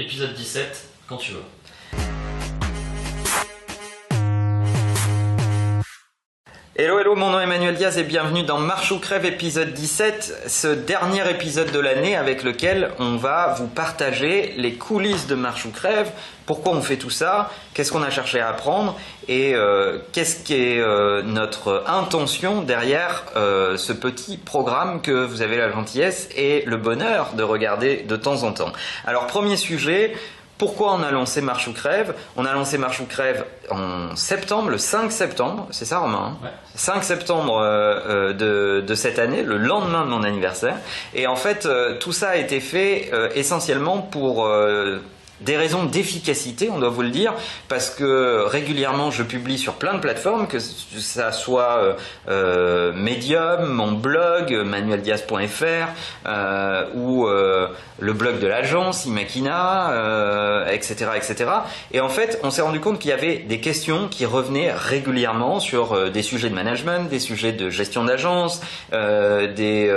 Épisode 17, quand tu veux. Hello, hello, mon nom est Emmanuel Diaz et bienvenue dans Marche ou Crève épisode 17, ce dernier épisode de l'année avec lequel on va vous partager les coulisses de Marche ou Crève, pourquoi on fait tout ça, qu'est-ce qu'on a cherché à apprendre et euh, qu'est-ce qui est euh, notre intention derrière euh, ce petit programme que vous avez la gentillesse et le bonheur de regarder de temps en temps. Alors premier sujet, pourquoi on a lancé Marche ou Crève? On a lancé Marche ou Crève en septembre, le 5 septembre, c'est ça Romain Ouais. 5 septembre euh, euh, de, de cette année, le lendemain de mon anniversaire. Et en fait, euh, tout ça a été fait euh, essentiellement pour des raisons d'efficacité, on doit vous le dire, parce que régulièrement je publie sur plein de plateformes, que ça soit euh, euh, Medium, mon blog, manueldiaz.fr, euh, ou le blog de l'agence, Imakina, etc., etc. Et en fait, on s'est rendu compte qu'il y avait des questions qui revenaient régulièrement sur des sujets de management, des sujets de gestion d'agence, des,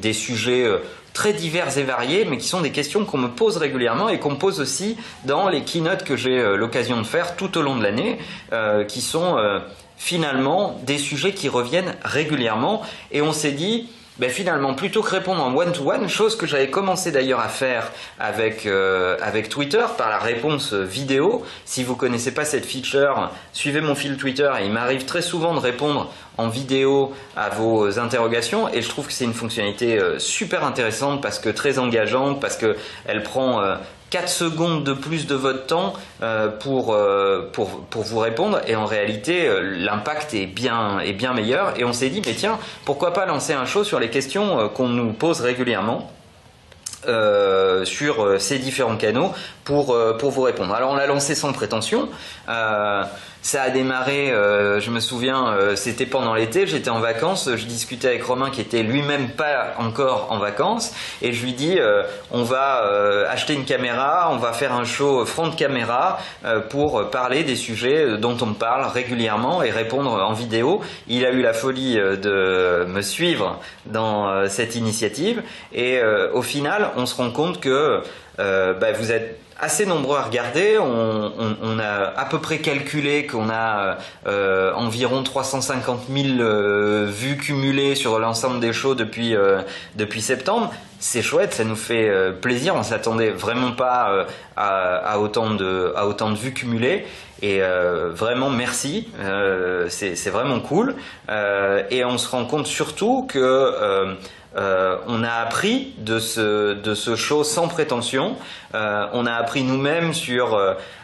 des sujets très divers et variés, mais qui sont des questions qu'on me pose régulièrement et qu'on pose aussi dans les keynotes que j'ai euh, l'occasion de faire tout au long de l'année, euh, qui sont euh, finalement des sujets qui reviennent régulièrement. Et on s'est dit, ben finalement, plutôt que répondre en one-to-one, chose que j'avais commencé d'ailleurs à faire avec, euh, avec Twitter par la réponse vidéo. Si vous connaissez pas cette feature, suivez mon fil Twitter et il m'arrive très souvent de répondre en vidéo à vos interrogations et je trouve que c'est une fonctionnalité euh, super intéressante parce que très engageante, parce que elle prend euh, 4 secondes de plus de votre temps euh, pour, euh, pour, vous répondre et en réalité euh, l'impact est bien, est bien meilleur et on s'est dit mais tiens pourquoi pas lancer un show sur les questions qu'on nous pose régulièrement sur ces différents canaux pour vous répondre. Alors on l'a lancé sans prétention. Ça a démarré, euh, je me souviens, euh, c'était pendant l'été, j'étais en vacances, je discutais avec Romain qui était lui-même pas encore en vacances, et je lui dis, euh, on va acheter une caméra, on va faire un show front caméra pour parler des sujets dont on parle régulièrement et répondre en vidéo. Il a eu la folie de me suivre dans cette initiative, et au final, on se rend compte que euh, bah, vous êtes assez nombreux à regarder. On, a à peu près calculé qu'on a euh, environ 350 000 euh, vues cumulées sur l'ensemble des shows depuis, septembre. C'est chouette, ça nous fait plaisir. On s'attendait vraiment pas à, autant de, à autant de vues cumulées. Et vraiment merci, c'est vraiment cool. Et on se rend compte surtout que euh, on a appris de ce, show sans prétention. Euh, on a appris nous-mêmes sur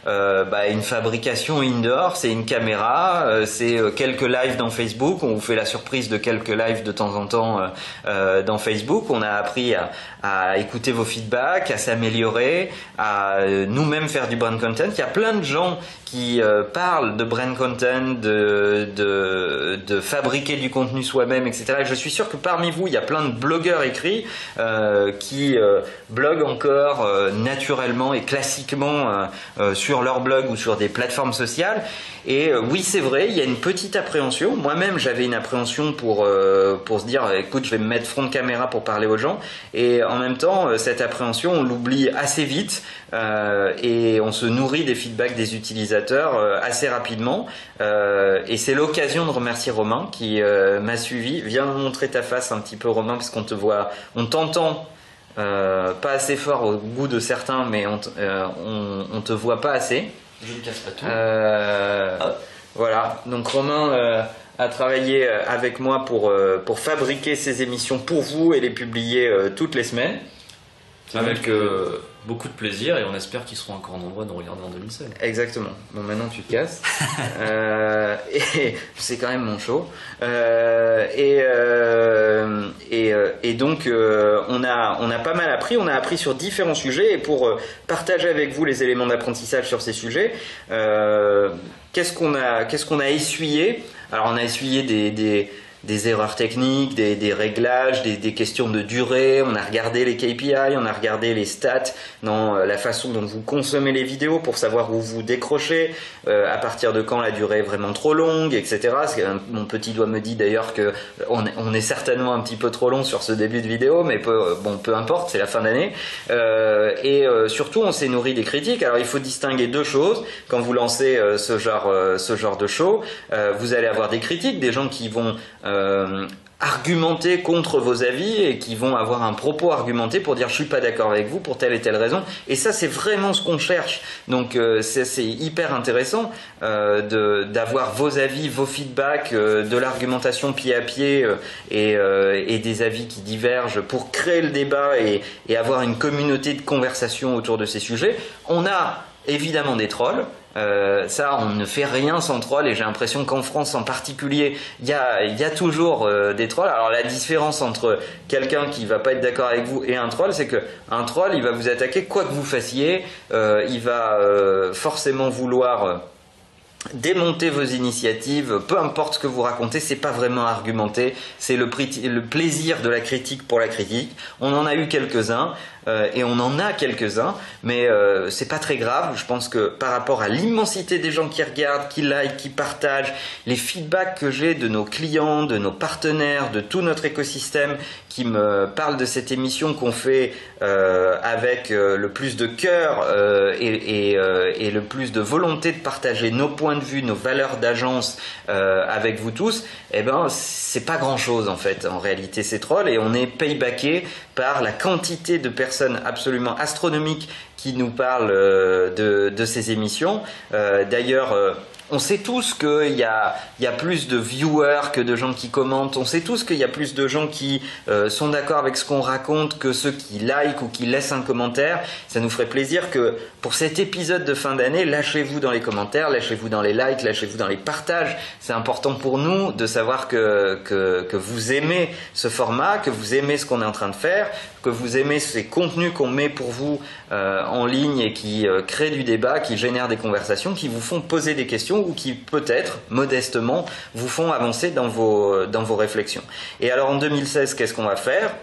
euh, bah, une fabrication indoor, c'est une caméra, c'est quelques lives dans Facebook. On vous fait la surprise de quelques lives de temps en temps dans Facebook. On a appris à, écouter vos feedbacks, à s'améliorer, à nous-mêmes faire du brand content. Il y a plein de gens qui parlent de brand content, de, fabriquer du contenu soi-même, etc. Et je suis sûr que parmi vous, il y a plein de blogueurs écrits euh, qui euh, bloguent encore euh, naturellement et classiquement sur leur blog ou sur des plateformes sociales. Et oui, c'est vrai, il y a une petite appréhension. Moi-même, j'avais une appréhension pour, pour se dire, écoute, je vais me mettre front de caméra pour parler aux gens. Et en même temps, cette appréhension, on l'oublie assez vite et on se nourrit des feedbacks des utilisateurs assez rapidement. Et c'est l'occasion de remercier Romain qui m'a suivi. Viens montrer ta face un petit peu, Romain, parce qu'on te voit, on t'entend. euh, pas assez fort au goût de certains, mais on, euh, on, on te voit pas assez. Je ne casse pas tout. Euh, voilà, donc Romain euh, a travaillé avec moi pour, pour fabriquer ces émissions pour vous et les publier toutes les semaines. Avec beaucoup de plaisir et on espère qu'ils seront encore nombreux à nous regarder en 2016. Exactement. Bon, maintenant tu te casses. Euh, et c'est quand même mon show. Euh, et, euh, et, et donc on a on a pas mal appris. On a appris sur différents sujets et pour partager avec vous les éléments d'apprentissage sur ces sujets, qu'est-ce qu'on a qu'est-ce qu'on a essuyé? Alors on a essuyé des, des des erreurs techniques, des, des réglages, des, des, questions de durée. On a regardé les KPI, on a regardé les stats dans la façon dont vous consommez les vidéos pour savoir où vous décrochez, à partir de quand la durée est vraiment trop longue, etc. Mon petit doigt me dit d'ailleurs que on, est certainement un petit peu trop long sur ce début de vidéo, mais peu, bon, peu importe, c'est la fin d'année. et surtout, on s'est nourri des critiques. Alors il faut distinguer deux choses quand vous lancez ce genre ce genre de show. vous allez avoir des critiques, des gens qui vont euh, argumenter contre vos avis et qui vont avoir un propos argumenté pour dire je suis pas d'accord avec vous pour telle et telle raison. Et ça c'est vraiment ce qu'on cherche. Donc euh, c'est hyper intéressant euh, d'avoir vos avis, vos feedbacks, de l'argumentation pied à pied et, des avis qui divergent pour créer le débat et avoir une communauté de conversation autour de ces sujets. On a évidemment des trolls. Euh, ça, on ne fait rien sans troll et j'ai l'impression qu'en France en particulier, il y a, toujours euh, des trolls. Alors la différence entre quelqu'un qui va pas être d'accord avec vous et un troll, c'est que un troll, il va vous attaquer quoi que vous fassiez, euh, il va forcément vouloir démonter vos initiatives, peu importe ce que vous racontez, c'est pas vraiment argumenté, c'est le, plaisir de la critique pour la critique. On en a eu quelques-uns, euh, et on en a quelques-uns, mais euh, c'est pas très grave. Je pense que par rapport à l'immensité des gens qui regardent, qui like, qui partagent, les feedbacks que j'ai de nos clients, de nos partenaires, de tout notre écosystème qui me parlent de cette émission qu'on fait euh, avec le plus de cœur et, le plus de volonté de partager nos points de vue, nos valeurs d'agence avec vous tous, eh ben c'est pas grand chose en fait en réalité ces trolls et on est paybacké par la quantité de personnes absolument astronomiques qui nous parlent euh, de, ces émissions. Euh, d'ailleurs, euh, on sait tous qu'il y a, plus de viewers que de gens qui commentent. On sait tous qu'il y a plus de gens qui euh, sont d'accord avec ce qu'on raconte que ceux qui like ou qui laissent un commentaire. Ça nous ferait plaisir que pour cet épisode de fin d'année, lâchez-vous dans les commentaires, lâchez-vous dans les likes, lâchez-vous dans les partages. C'est important pour nous de savoir que vous aimez ce format, que vous aimez ce qu'on est en train de faire, que vous aimez ces contenus qu'on met pour vous euh, en ligne et qui euh, créent du débat, qui génèrent des conversations, qui vous font poser des questions ou qui peut-être, modestement, vous font avancer dans vos, dans vos réflexions. Et alors en 2016, qu'est-ce qu'on va faire?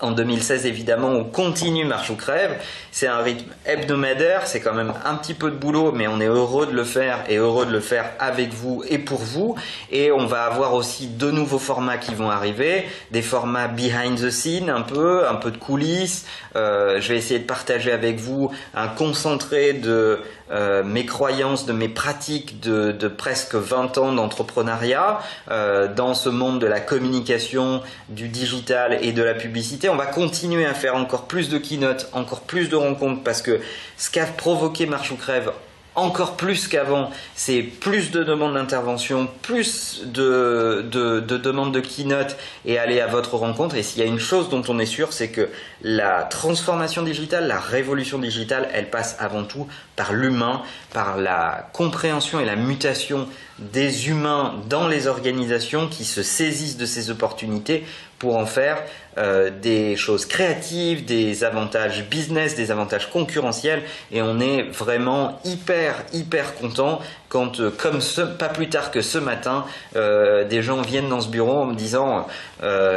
En 2016, évidemment, on continue marche ou crève. C'est un rythme hebdomadaire, c'est quand même un petit peu de boulot, mais on est heureux de le faire et heureux de le faire avec vous et pour vous. Et on va avoir aussi de nouveaux formats qui vont arriver, des formats behind the scene un peu, un peu de coulisses. Euh, je vais essayer de partager avec vous un concentré de euh, mes croyances, de mes pratiques de, de presque 20 ans d'entrepreneuriat euh, dans ce monde de la communication, du digital et de la publicité. On va continuer à faire encore plus de keynotes, encore plus de rencontres parce que ce qu'a provoqué Marche ou Crève encore plus qu'avant, c'est plus de demandes d'intervention, plus de, de, de, demandes de keynote et aller à votre rencontre. Et s'il y a une chose dont on est sûr, c'est que la transformation digitale, la révolution digitale, elle passe avant tout par l'humain, par la compréhension et la mutation des humains dans les organisations qui se saisissent de ces opportunités pour en faire euh, des choses créatives, des avantages business, des avantages concurrentiels. Et on est vraiment hyper hyper content quand euh, comme pas plus tard que ce matin euh, des gens viennent dans ce bureau en me disant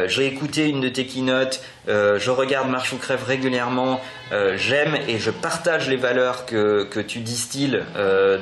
j'ai écouté une de tes keynotes, je regarde Marche ou Crève régulièrement, j'aime et je partage les valeurs que, que tu distilles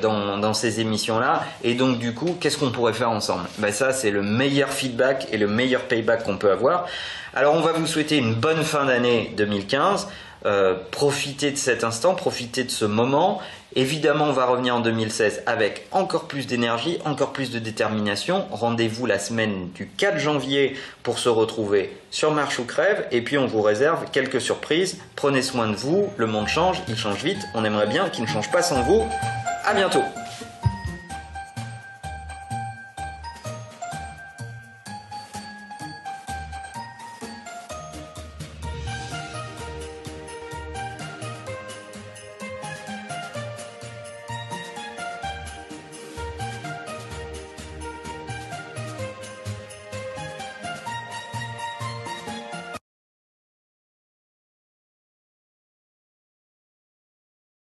dans, dans ces émissions là et donc du coup qu'est-ce qu'on pourrait faire ensemble? Ben ça c'est le meilleur feedback et le meilleur payback qu'on peut avoir. Alors on va vous souhaiter une bonne fin d'année 2015. Euh, profitez de cet instant, profitez de ce moment. Évidemment, on va revenir en 2016 avec encore plus d'énergie, encore plus de détermination. Rendez-vous la semaine du 4 janvier pour se retrouver sur Marche ou Crève. Et puis, on vous réserve quelques surprises. Prenez soin de vous. Le monde change, il change vite. On aimerait bien qu'il ne change pas sans vous. À bientôt!